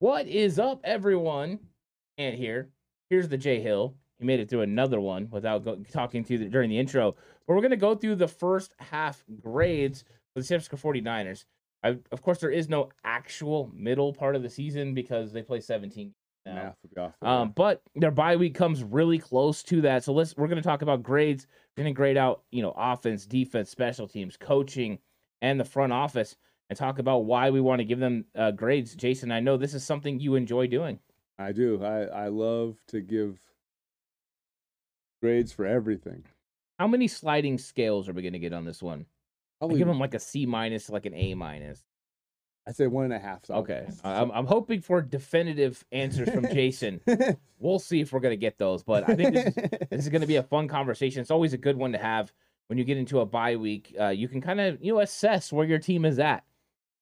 What is up, everyone? And here, here's the J Hill. He made it through another one without go- talking to the, during the intro. But we're going to go through the first half grades for the San Francisco 49ers. I, of course, there is no actual middle part of the season because they play 17 now. Um, but their bye week comes really close to that. So let's we're going to talk about grades. We're going to grade out, you know, offense, defense, special teams, coaching, and the front office and talk about why we want to give them uh, grades. Jason, I know this is something you enjoy doing. I do. I, I love to give grades for everything. How many sliding scales are we going to get on this one? Probably, I give them like a C minus, like an A minus. I say one and a half. So okay, I'm, I'm hoping for definitive answers from Jason. we'll see if we're gonna get those, but I think this is, this is gonna be a fun conversation. It's always a good one to have when you get into a bye week. Uh, you can kind of you know assess where your team is at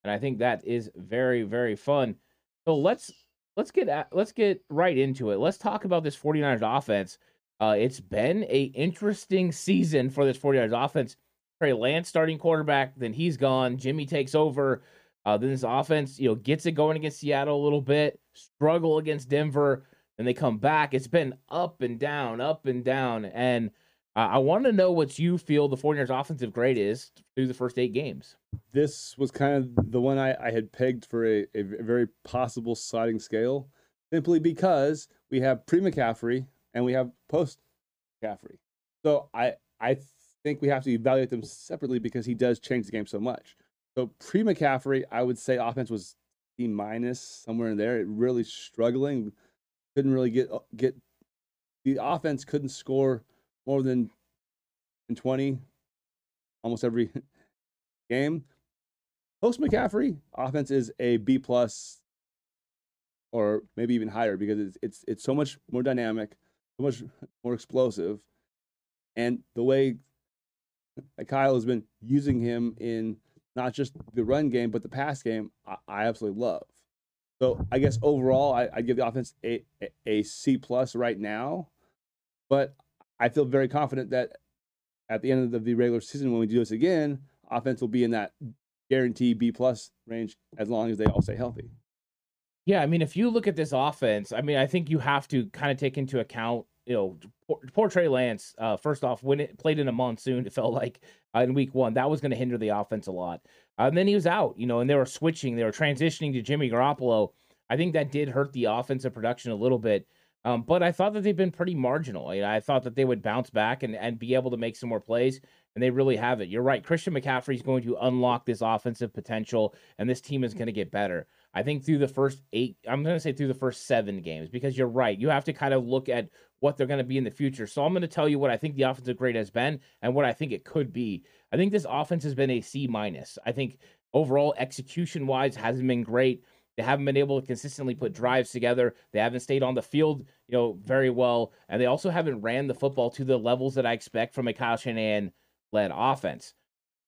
and I think that is very very fun. So let's let's get at, let's get right into it. Let's talk about this 49ers offense. Uh, it's been a interesting season for this 49ers offense. Trey Lance starting quarterback, then he's gone. Jimmy takes over. Uh, then this offense, you know, gets it going against Seattle a little bit, struggle against Denver, and they come back. It's been up and down, up and down. And uh, I want to know what you feel the 49ers offensive grade is through the first eight games. This was kind of the one I, I had pegged for a, a very possible sliding scale, simply because we have pre McCaffrey and we have post McCaffrey. So I I think we have to evaluate them separately because he does change the game so much. So pre McCaffrey, I would say offense was D minus somewhere in there. It really struggling, couldn't really get get the offense couldn't score more than 20 almost every game. Post McCaffrey offense is a B plus or maybe even higher because it's it's it's so much more dynamic, so much more explosive, and the way that Kyle has been using him in not just the run game but the pass game, I, I absolutely love. So I guess overall, I, I give the offense a, a, a C plus right now, but I feel very confident that at the end of the regular season, when we do this again, offense will be in that guarantee B plus range as long as they all stay healthy. Yeah, I mean, if you look at this offense, I mean, I think you have to kind of take into account, you know, poor, poor Trey Lance. Uh, first off, when it played in a monsoon, it felt like uh, in week one that was going to hinder the offense a lot. Uh, and then he was out, you know, and they were switching, they were transitioning to Jimmy Garoppolo. I think that did hurt the offensive production a little bit. Um, but I thought that they've been pretty marginal. I, I thought that they would bounce back and, and be able to make some more plays, and they really have it. You're right. Christian McCaffrey is going to unlock this offensive potential, and this team is going to get better. I think through the first eight, I'm going to say through the first seven games, because you're right. You have to kind of look at what they're going to be in the future. So I'm going to tell you what I think the offensive grade has been and what I think it could be. I think this offense has been a C minus. I think overall execution wise hasn't been great. They haven't been able to consistently put drives together. They haven't stayed on the field, you know, very well, and they also haven't ran the football to the levels that I expect from a Kyle Shanahan led offense.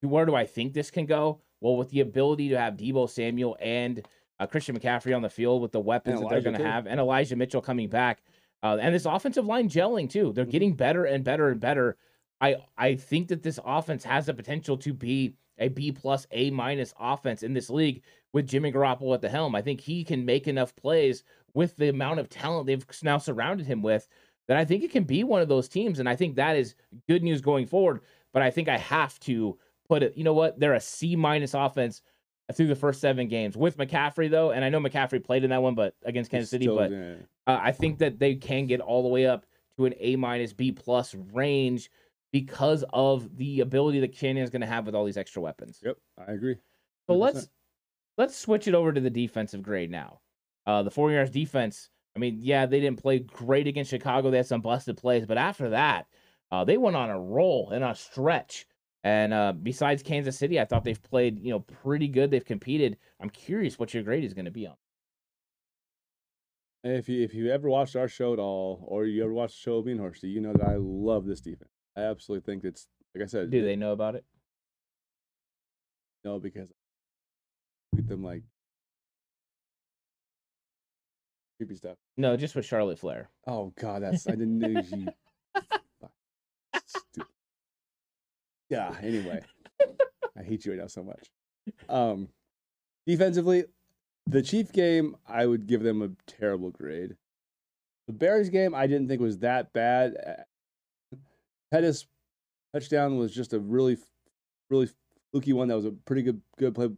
where do I think this can go? Well, with the ability to have Deebo Samuel and uh, Christian McCaffrey on the field with the weapons that they're going to have, and Elijah Mitchell coming back, uh, and this offensive line gelling too. They're mm-hmm. getting better and better and better. I I think that this offense has the potential to be a B plus A minus offense in this league with Jimmy Garoppolo at the helm. I think he can make enough plays with the amount of talent they've now surrounded him with that I think it can be one of those teams. And I think that is good news going forward. But I think I have to put it, you know what? They're a C minus offense through the first seven games with McCaffrey though, and I know McCaffrey played in that one, but against Kansas City, but uh, I think that they can get all the way up to an A minus B plus range because of the ability that Canyon is going to have with all these extra weapons. Yep, I agree. 100%. So let's let's switch it over to the defensive grade now. Uh, the 49ers defense. I mean, yeah, they didn't play great against Chicago. They had some busted plays, but after that, uh, they went on a roll and a stretch. And uh, besides Kansas City, I thought they've played, you know, pretty good. They've competed. I'm curious what your grade is going to be on. If you if you ever watched our show at all, or you ever watched the show of and Horsey, you know that I love this defense. I absolutely think it's like I said. Do they know about it? No, because Treat them like creepy stuff. No, just with Charlotte Flair. Oh God, that's I didn't know you. Stupid. Yeah. Anyway, I hate you right now so much. Um, defensively, the Chief game, I would give them a terrible grade. The Bears game, I didn't think was that bad. Pettis touchdown was just a really, really fluky one. That was a pretty good, good play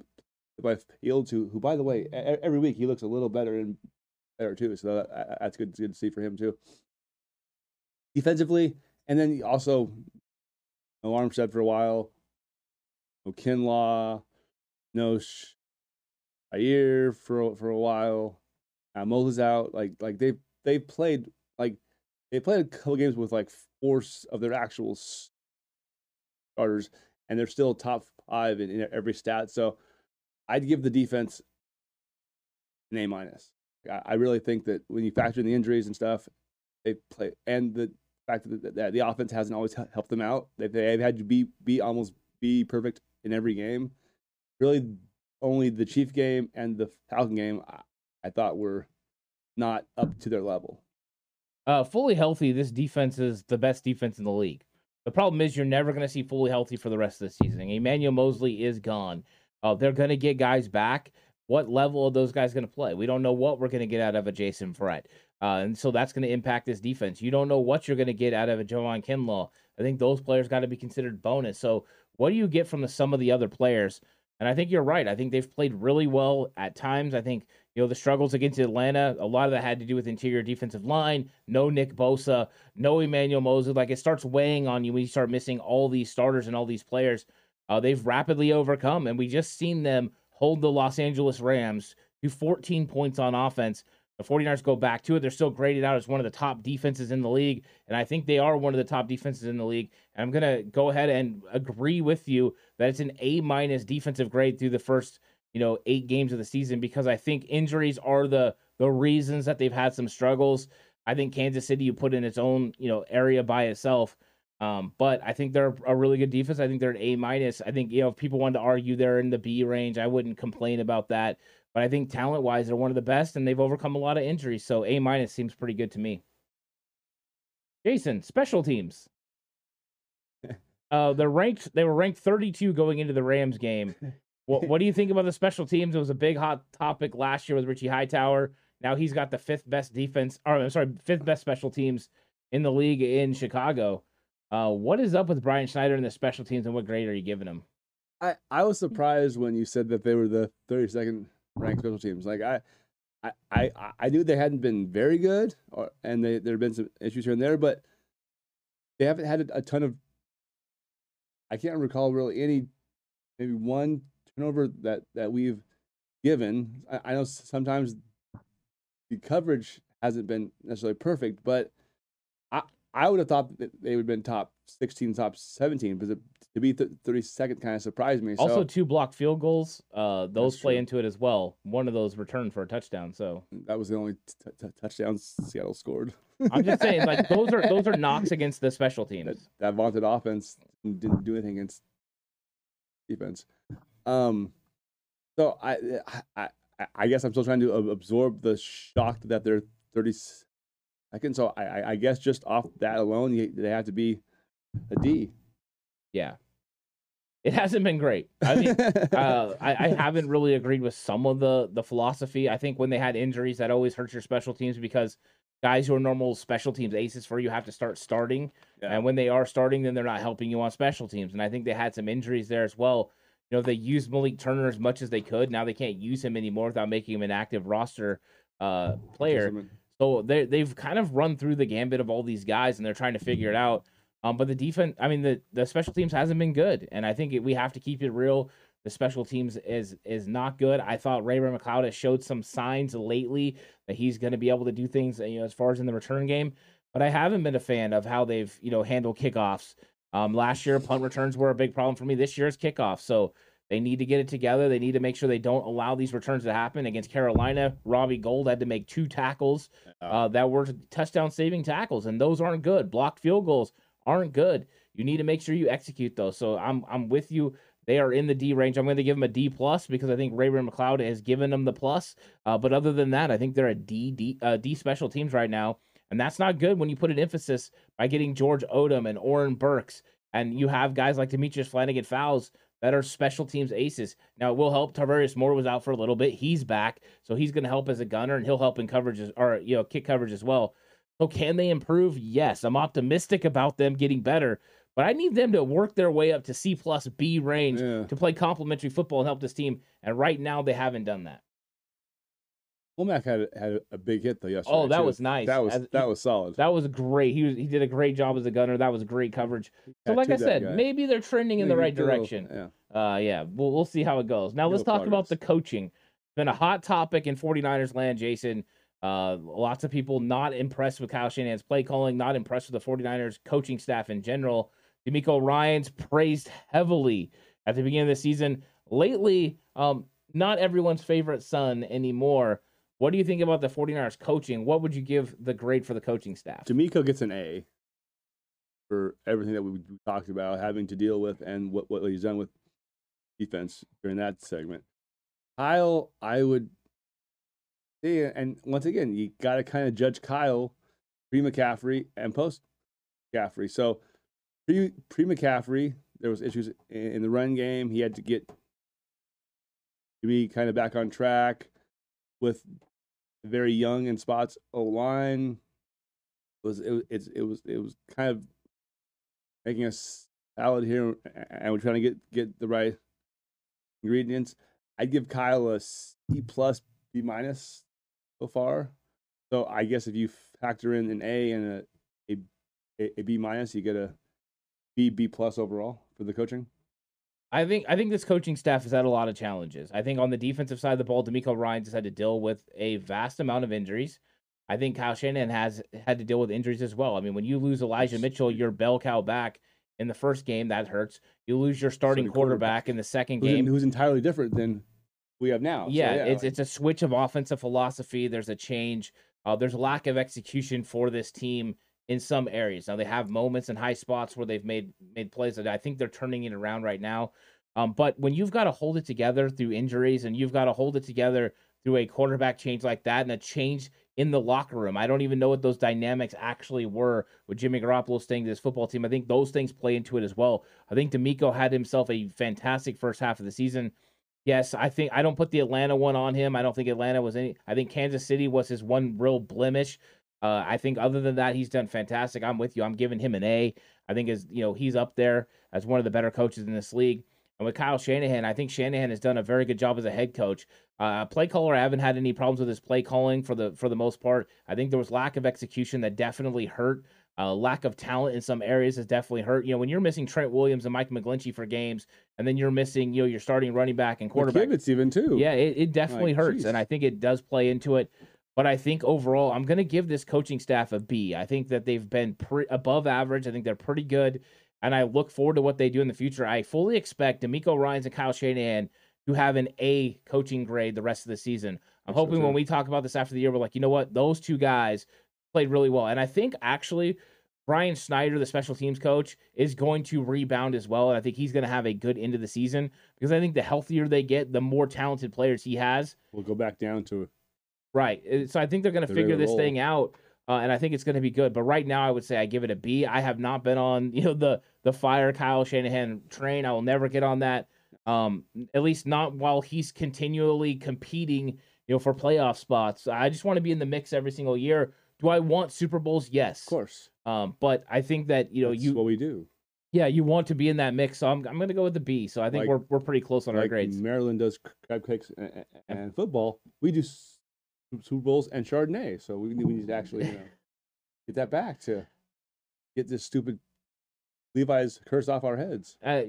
by Fields, who, who, by the way, every week he looks a little better and better too. So that, that's good, good to see for him too. Defensively, and then also no Armstead for a while, no Kinlaw, no Ayer for for a while. Uh, out. Like like they they played like they played a couple games with like four of their actual starters, and they're still top five in, in every stat. So I'd give the defense an A minus. I really think that when you factor in the injuries and stuff, they play and the fact that the, the offense hasn't always helped them out. They, they've had to be be almost be perfect in every game. Really, only the Chief game and the Falcon game I, I thought were not up to their level. Uh, fully healthy, this defense is the best defense in the league. The problem is you're never going to see fully healthy for the rest of the season. Emmanuel Moseley is gone. Uh, they're going to get guys back. What level are those guys going to play? We don't know what we're going to get out of a Jason Verrett. Uh, and so that's going to impact this defense. You don't know what you're going to get out of a Javon Kinlaw. I think those players got to be considered bonus. So what do you get from the some of the other players? And I think you're right. I think they've played really well at times. I think you know the struggles against Atlanta. A lot of that had to do with interior defensive line. No Nick Bosa. No Emmanuel Moseley. Like it starts weighing on you when you start missing all these starters and all these players. Uh, they've rapidly overcome, and we just seen them hold the Los Angeles Rams to 14 points on offense the 49ers go back to it. They're still graded out as one of the top defenses in the league. And I think they are one of the top defenses in the league. And I'm going to go ahead and agree with you that it's an A minus defensive grade through the first, you know, eight games of the season because I think injuries are the the reasons that they've had some struggles. I think Kansas City you put in its own, you know, area by itself. Um, but I think they're a really good defense. I think they're an A minus. I think, you know, if people wanted to argue they're in the B range, I wouldn't complain about that. But I think talent wise, they're one of the best, and they've overcome a lot of injuries. So A minus seems pretty good to me. Jason, special teams. uh, they're ranked. They were ranked 32 going into the Rams game. What What do you think about the special teams? It was a big hot topic last year with Richie Hightower. Now he's got the fifth best defense. Or I'm sorry, fifth best special teams in the league in Chicago. Uh, what is up with Brian Schneider and the special teams, and what grade are you giving him? I, I was surprised when you said that they were the 32nd ranked special teams. Like I, I, I, I knew they hadn't been very good, or and they, there have been some issues here and there, but they haven't had a, a ton of. I can't recall really any, maybe one turnover that that we've given. I, I know sometimes the coverage hasn't been necessarily perfect, but I would have thought that they would have been top 16, top 17, but to be th- 32nd kind of surprised me. Also, so. two blocked field goals. Uh, those play into it as well. One of those returned for a touchdown. So that was the only t- t- touchdown Seattle scored. I'm just saying, like those are those are knocks against the special teams. That, that vaunted offense didn't do anything against defense. Um, so I, I, I guess I'm still trying to absorb the shock that they're 30 seconds. So I, I guess just off that alone, they have to be a D. Yeah. It hasn't been great. I mean, uh, I, I, haven't really agreed with some of the the philosophy. I think when they had injuries, that always hurts your special teams because guys who are normal special teams aces for you have to start starting, yeah. and when they are starting, then they're not helping you on special teams. And I think they had some injuries there as well. You know, they used Malik Turner as much as they could. Now they can't use him anymore without making him an active roster uh, player. So they they've kind of run through the gambit of all these guys, and they're trying to figure it out. Um, but the defense, I mean, the, the special teams hasn't been good, and I think it, we have to keep it real. The special teams is is not good. I thought Ray Ray McCloud has showed some signs lately that he's going to be able to do things, you know, as far as in the return game. But I haven't been a fan of how they've you know handled kickoffs. Um, last year punt returns were a big problem for me. This year is kickoffs, so they need to get it together. They need to make sure they don't allow these returns to happen. Against Carolina, Robbie Gould had to make two tackles uh, that were touchdown saving tackles, and those aren't good. Blocked field goals aren't good. You need to make sure you execute those. So I'm I'm with you. They are in the D range. I'm going to give them a D plus because I think Ray Ray McCloud has given them the plus. Uh, but other than that, I think they're a D D uh, D special teams right now, and that's not good when you put an emphasis by getting George Odum and Oren Burks, and you have guys like Demetrius Flannigan-Fowles that are special teams aces. Now it will help. Tarvarius Moore was out for a little bit. He's back, so he's going to help as a gunner, and he'll help in coverage or you know kick coverage as well. So can they improve? Yes, I'm optimistic about them getting better, but I need them to work their way up to C plus B range yeah. to play complementary football and help this team. And right now they haven't done that. Womack had had a big hit though yesterday. Oh, that too. was nice. That was as, that was solid. That was great. He was he did a great job as a gunner. That was great coverage. So, like I said, maybe they're trending in maybe the right direction. yeah. Uh, yeah. We'll we'll see how it goes. Now let's talk progress. about the coaching. It's been a hot topic in 49ers land, Jason. Uh, lots of people not impressed with Kyle Shanahan's play calling, not impressed with the 49ers coaching staff in general. DeMeco Ryans praised heavily at the beginning of the season. Lately, um, not everyone's favorite son anymore. What do you think about the 49ers coaching? What would you give the grade for the coaching staff? DeMeco gets an A for everything that we talked about having to deal with and what, what he's done with defense during that segment. Kyle, I would yeah, and once again, you got to kind of judge Kyle pre McCaffrey and post McCaffrey. So pre pre McCaffrey, there was issues in the run game. He had to get to be kind of back on track with very young in spots O line. Was it, it's it was it was kind of making us salad here, and we're trying to get get the right ingredients. I'd give Kyle a C plus B minus so far. So I guess if you factor in an A and a a, a B minus, you get a B B plus overall for the coaching. I think I think this coaching staff has had a lot of challenges. I think on the defensive side of the ball, DeMeco Ryans has had to deal with a vast amount of injuries. I think Kyle Shanahan has had to deal with injuries as well. I mean, when you lose Elijah Mitchell, your bell cow back in the first game, that hurts. You lose your starting, quarterback, quarterback, in the second who's, game, who's entirely different than we have now. Yeah, so, yeah it's like... it's a switch of offensive philosophy. There's a change. Uh, there's a lack of execution for this team in some areas. Now they have moments and high spots where they've made made plays that I think they're turning it around right now. Um, but when you've got to hold it together through injuries and you've got to hold it together through a quarterback change like that and a change in the locker room, I don't even know what those dynamics actually were with Jimmy Garoppolo staying to this football team. I think those things play into it as well. I think DeMeco had himself a fantastic first half of the season. Yes, I think I don't put the Atlanta one on him. I don't think Atlanta was any. I think Kansas City was his one real blemish. Uh, I think other than that, he's done fantastic. I'm with you. I'm giving him an A. I think as you know, he's up there as one of the better coaches in this league. And with Kyle Shanahan, I think Shanahan has done a very good job as a head coach. Uh, play caller, I haven't had any problems with his play calling for the for the most part. I think there was lack of execution that definitely hurt. Uh, lack of talent in some areas has definitely hurt. You know, when you're missing Trent Williams and Mike McGlinchey for games, and then you're missing, you know, your starting running back and quarterback. It's even too. Yeah, it, it definitely like, hurts, geez. and I think it does play into it. But I think overall, I'm going to give this coaching staff a B. I think that they've been pre- above average. I think they're pretty good, and I look forward to what they do in the future. I fully expect DeMeco Ryans and Kyle Shanahan to have an A coaching grade the rest of the season. I'm hoping when we talk about this after the year, we're like, you know what, those two guys played really well, and I think actually Brian Schneider, the special teams coach, is going to rebound as well. And I think he's going to have a good end of the season because I think the healthier they get, the more talented players he has. We'll go back down to Right. Uh, So I think they're going to figure this roll. thing out. Uh, and I think it's going to be good. But right now, I would say I give it a B. I have not been on, you know, the the fire Kyle Shanahan train. I will never get on that. Um, at least not while he's continually competing, you know, for playoff spots. I just want to be in the mix every single year. Do I want Super Bowls? Yes. Of course. Um, but I think that you know That's you what we do. yeah you want to be in that mix. So I'm I'm going to go with the B. So I think Like- we're we're pretty close on our grades. Maryland does crab cakes and, and football. We do Super Bowls and Chardonnay. So we, we need to actually you know, get that back to get this stupid Levi's curse off our heads. Uh,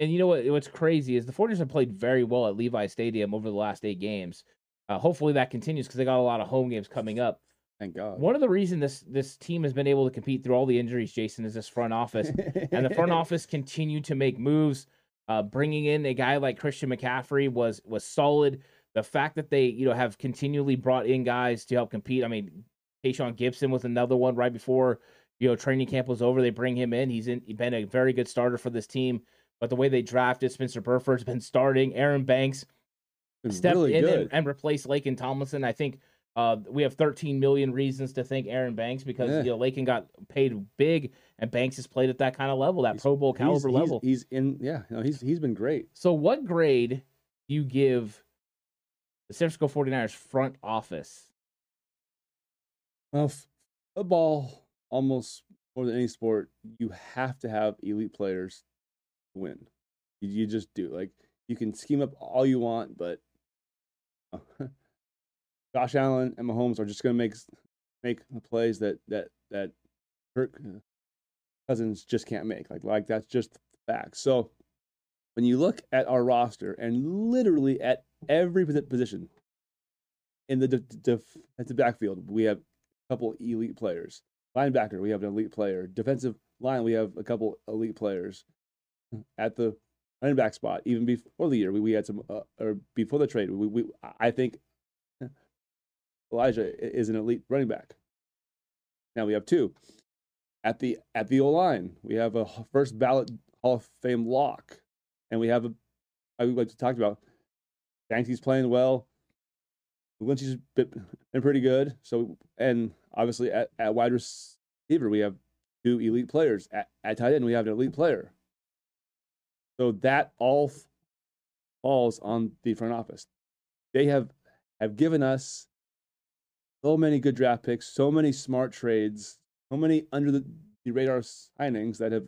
and you know what? What's crazy is the 49ers have played very well at Levi Stadium over the last eight games. Uh, hopefully that continues because they got a lot of home games coming up. Thank God. One of the reasons this this team has been able to compete through all the injuries, Jason, is this front office, and the front office continued to make moves. Uh, bringing in a guy like Christian McCaffrey was was solid. The fact that they you know have continually brought in guys to help compete. I mean, Tashaun Gipson was another one right before you know training camp was over. They bring him in. He's in, he's been a very good starter for this team. But the way they drafted Spencer Burford's been starting. Aaron Banks It's stepped really in and, and replaced Laken Tomlinson. I think uh, we have 13 million reasons to thank Aaron Banks because Yeah. you know Lakin got paid big and Banks has played at that kind of level, that He's- Pro Bowl caliber he's, level. He's in. Yeah. No, he's he's been great. So, what grade do you give the San Francisco 49ers front office? Well, football almost more than any sport, you have to have elite players to win. You, you just do. Like you can scheme up all you want, but Josh Allen and Mahomes are just going to make make plays that that that Kirk Cousins just can't make. Like like that's just the fact. So when you look at our roster and literally at every position in the def- def- defensive backfield, we have a couple elite players. Linebacker, we have an elite player. Defensive line, we have a couple elite players. At the running back spot, even before the year, we, we had some, uh, or before the trade, we, we I think Elijah is an elite running back. Now we have two. At the at the O line, we have a first ballot Hall of Fame lock, and we have a I would like to talk about. Banksy's playing well. Lynchy's been been pretty good. So and obviously at, at wide receiver we have two elite players. At, at tight end we have an elite player. So that all falls on the front office. They have have given us so many good draft picks, so many smart trades, so many under the, the radar signings that have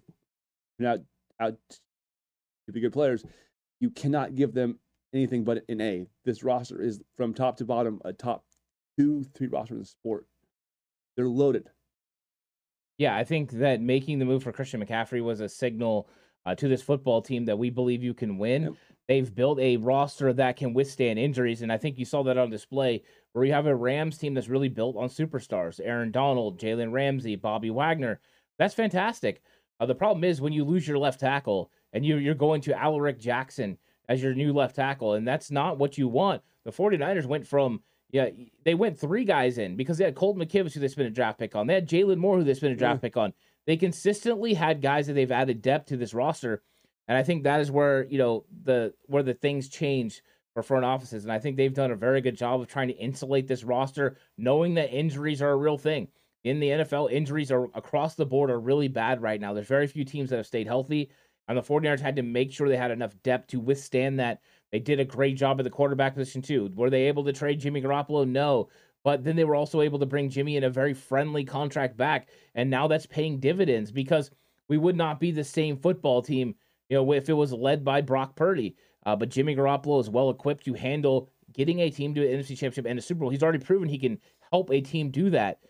turned out out to be good players. You cannot give them anything but an A. This roster is from top to bottom a top two, three roster in the sport. They're loaded. Yeah, I think that making the move for Christian McCaffrey was a signal uh, to this football team that we believe you can win. Yep. They've built a roster that can withstand injuries, and I think you saw that on display where you have a Rams team that's really built on superstars: Aaron Donald, Jalen Ramsey, Bobby Wagner. That's fantastic. Uh, the problem is when you lose your left tackle and you, you're going to Alaric Jackson as your new left tackle, and that's not what you want. The 49ers went from yeah, they went three guys in because they had Colt McKivitz, who they spent a draft pick on. They had Jaylon Moore, who they spent a draft mm. pick on. They consistently had guys that they've added depth to this roster, and I think that is where you know the where the things change for front offices. And I think they've done a very good job of trying to insulate this roster, knowing that injuries are a real thing in the NFL. Injuries are across the board are really bad right now. There's very few teams that have stayed healthy, and the 49ers had to make sure they had enough depth to withstand that. They did a great job at the quarterback position too. Were they able to trade Jimmy Garoppolo? No. But then they were also able to bring Jimmy in a very friendly contract back, and now that's paying dividends because we would not be the same football team, you know, if it was led by Brock Purdy. Uh, but Jimmy Garoppolo is well equipped to handle getting a team to an NFC Championship and a Super Bowl. He's already proven he can help a team do that.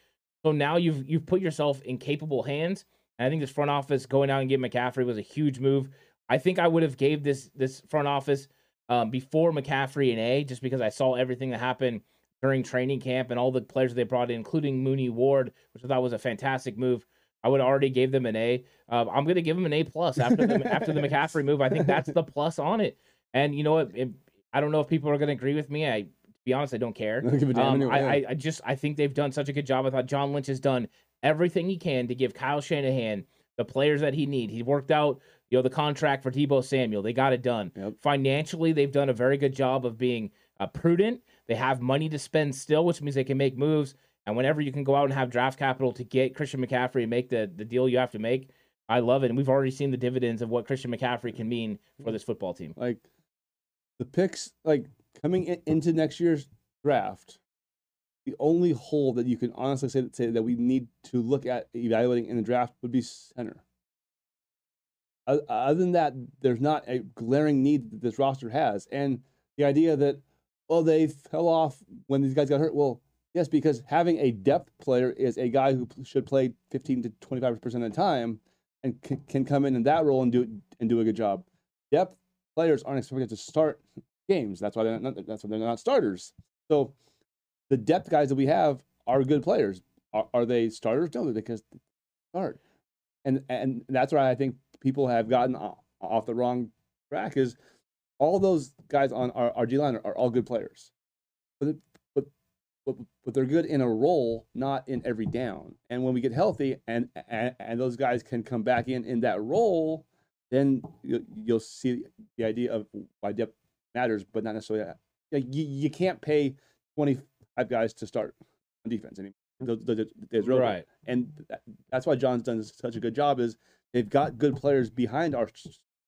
So now you've you've put yourself in capable hands. And I think this front office going out and getting McCaffrey was a huge move. I think I would have gave this this front office um, before McCaffrey an A, just because I saw everything that happened during training camp and all the players they brought in, including Mooney Ward, which I thought was a fantastic move. I would already gave them an A. am going to give them an A plus after the after the McCaffrey move. I think that's the plus on it. And you know what? It, I don't know if people are going to agree with me. I, to be honest, I don't care. Don't give a damn Um, anyway, I, yeah. I, I just I think they've done such a good job. I thought John Lynch has done everything he can to give Kyle Shanahan the players that he needs. He worked out, you know, the contract for Deebo Samuel. They got it done. Yep. Financially, they've done a very good job of being uh, prudent. They have money to spend still, which means they can make moves. And whenever you can go out and have draft capital to get Christian McCaffrey and make the, the deal you have to make, I love it. And we've already seen the dividends of what Christian McCaffrey can mean for this football team. Like the picks, like coming in, into next year's draft, the only hole that you can honestly say, say that we need to look at evaluating in the draft would be center. Other than that, there's not a glaring need that this roster has. And the idea that, oh, they fell off when these guys got hurt. Well, yes, because having a depth player is a guy who should play 15 to 25% of the time and can, can come in in that role and do and do a good job. Depth players aren't expected to start games. That's why they're not, that's why they're not starters. So the depth guys that we have are good players. Are, are they starters? No, they start. And and that's why I think people have gotten off the wrong track. Is all those guys on our, our D line are, are all good players, but but but but they're good in a role, not in every down. And when we get healthy and and, and those guys can come back in in that role, then you'll, you'll see the idea of why depth matters, but not necessarily that. Like, you, you can't pay 25 guys to start on defense anymore. There's Right. and that's why John's done such a good job. Is they've got good players behind our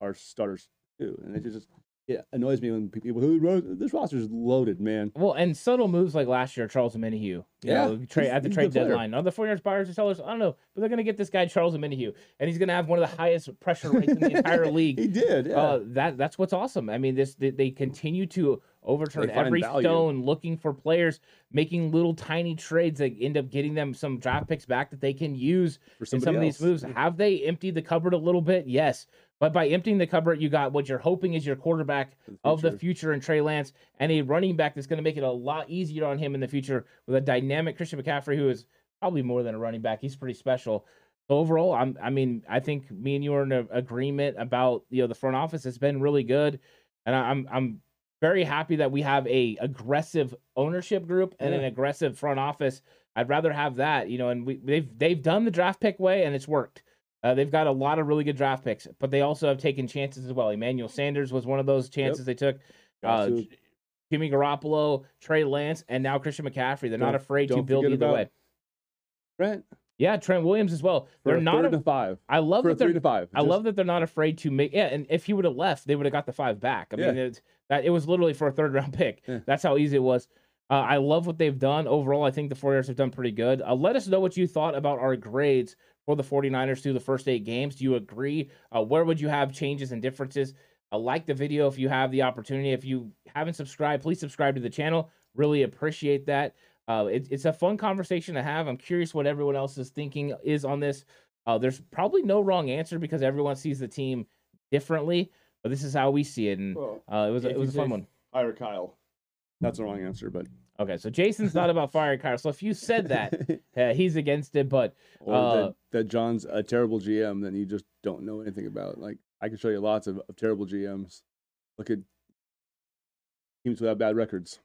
our starters too, and it just it annoys me when people who this roster is loaded, man. Well, and subtle moves like last year, Charles Omenihu. You Yeah, know, trade at the trade deadline. Are the 49ers buyers or sellers? I don't know, but they're going to get this guy Charles Omenihu, and he's going to have one of the highest pressure rates in the entire league. He did, yeah. Uh, that that's what's awesome. I mean, this they, they continue to overturn every value. stone, looking for players, making little tiny trades that end up getting them some draft picks back that they can use for in some of these else. moves. Have they emptied the cupboard a little bit? Yes. But by emptying the cupboard, you got what you're hoping is your quarterback the of the future. in Trey Lance and a running back that's going to make it a lot easier on him in the future with a dynamic Christian McCaffrey who is probably more than a running back. He's pretty special. So overall, I'm I mean, I think me and you are in a, agreement about you know the front office has been really good, and I'm I'm very happy that we have a aggressive ownership group and an aggressive front office. I'd rather have that, you know, and we they've they've done the draft pick way and it's worked. Uh, they've got a lot of really good draft picks, but they also have taken chances as well. Emmanuel Sanders was one of those chances they took. Uh, Jimmy Garoppolo, Trey Lance, and now Christian McCaffrey. They're not Don't- afraid to build either way. Trent Yeah, Trent Williams as well. for They're not. a- to five. I love For that they're. three to five. I Just- love that they're not afraid to make. Yeah, and if he would have left, they would have got the five back. I mean, it's, that it was literally for a third round pick. Yeah. That's how easy it was. Uh, I love what they've done overall. I think the four years have done pretty good. Uh, let us know what you thought about our grades for the 49ers through the first eight games. Do you agree? Uh, where would you have changes and differences? Uh, like the video if you have the opportunity. If you haven't subscribed, please subscribe to the channel. Really appreciate that. Uh, it, it's a fun conversation to have. I'm curious what everyone else's thinking is on this. Uh, there's probably no wrong answer because everyone sees the team differently, but this is how we see it, and Well, uh, it was a, it was a fun one. Fire Kyle. That's the wrong answer, but Okay, so Jason's not about firing Kyle. So if you said that, uh, he's against it. But Uh, that, that John's a terrible GM that you just don't know anything about. Like I can show you lots of, of terrible GMs. Look at teams have bad records.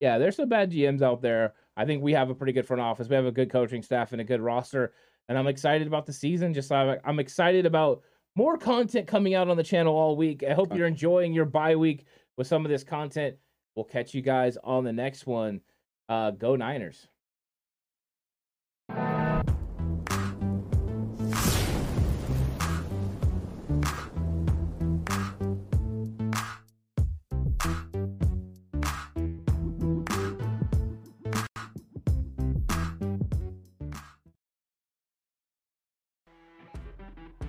yeah, there's some bad GMs out there. I think we have a pretty good front office. We have a good coaching staff and a good roster, and I'm excited about the season. Just like I'm excited about more content coming out on the channel all week. I hope you're enjoying your bye week with some of this content. We'll catch you guys on the next one. Uh, go Niners.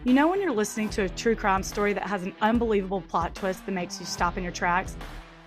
You know when you're listening to a true crime story that has an unbelievable plot twist that makes you stop in your tracks?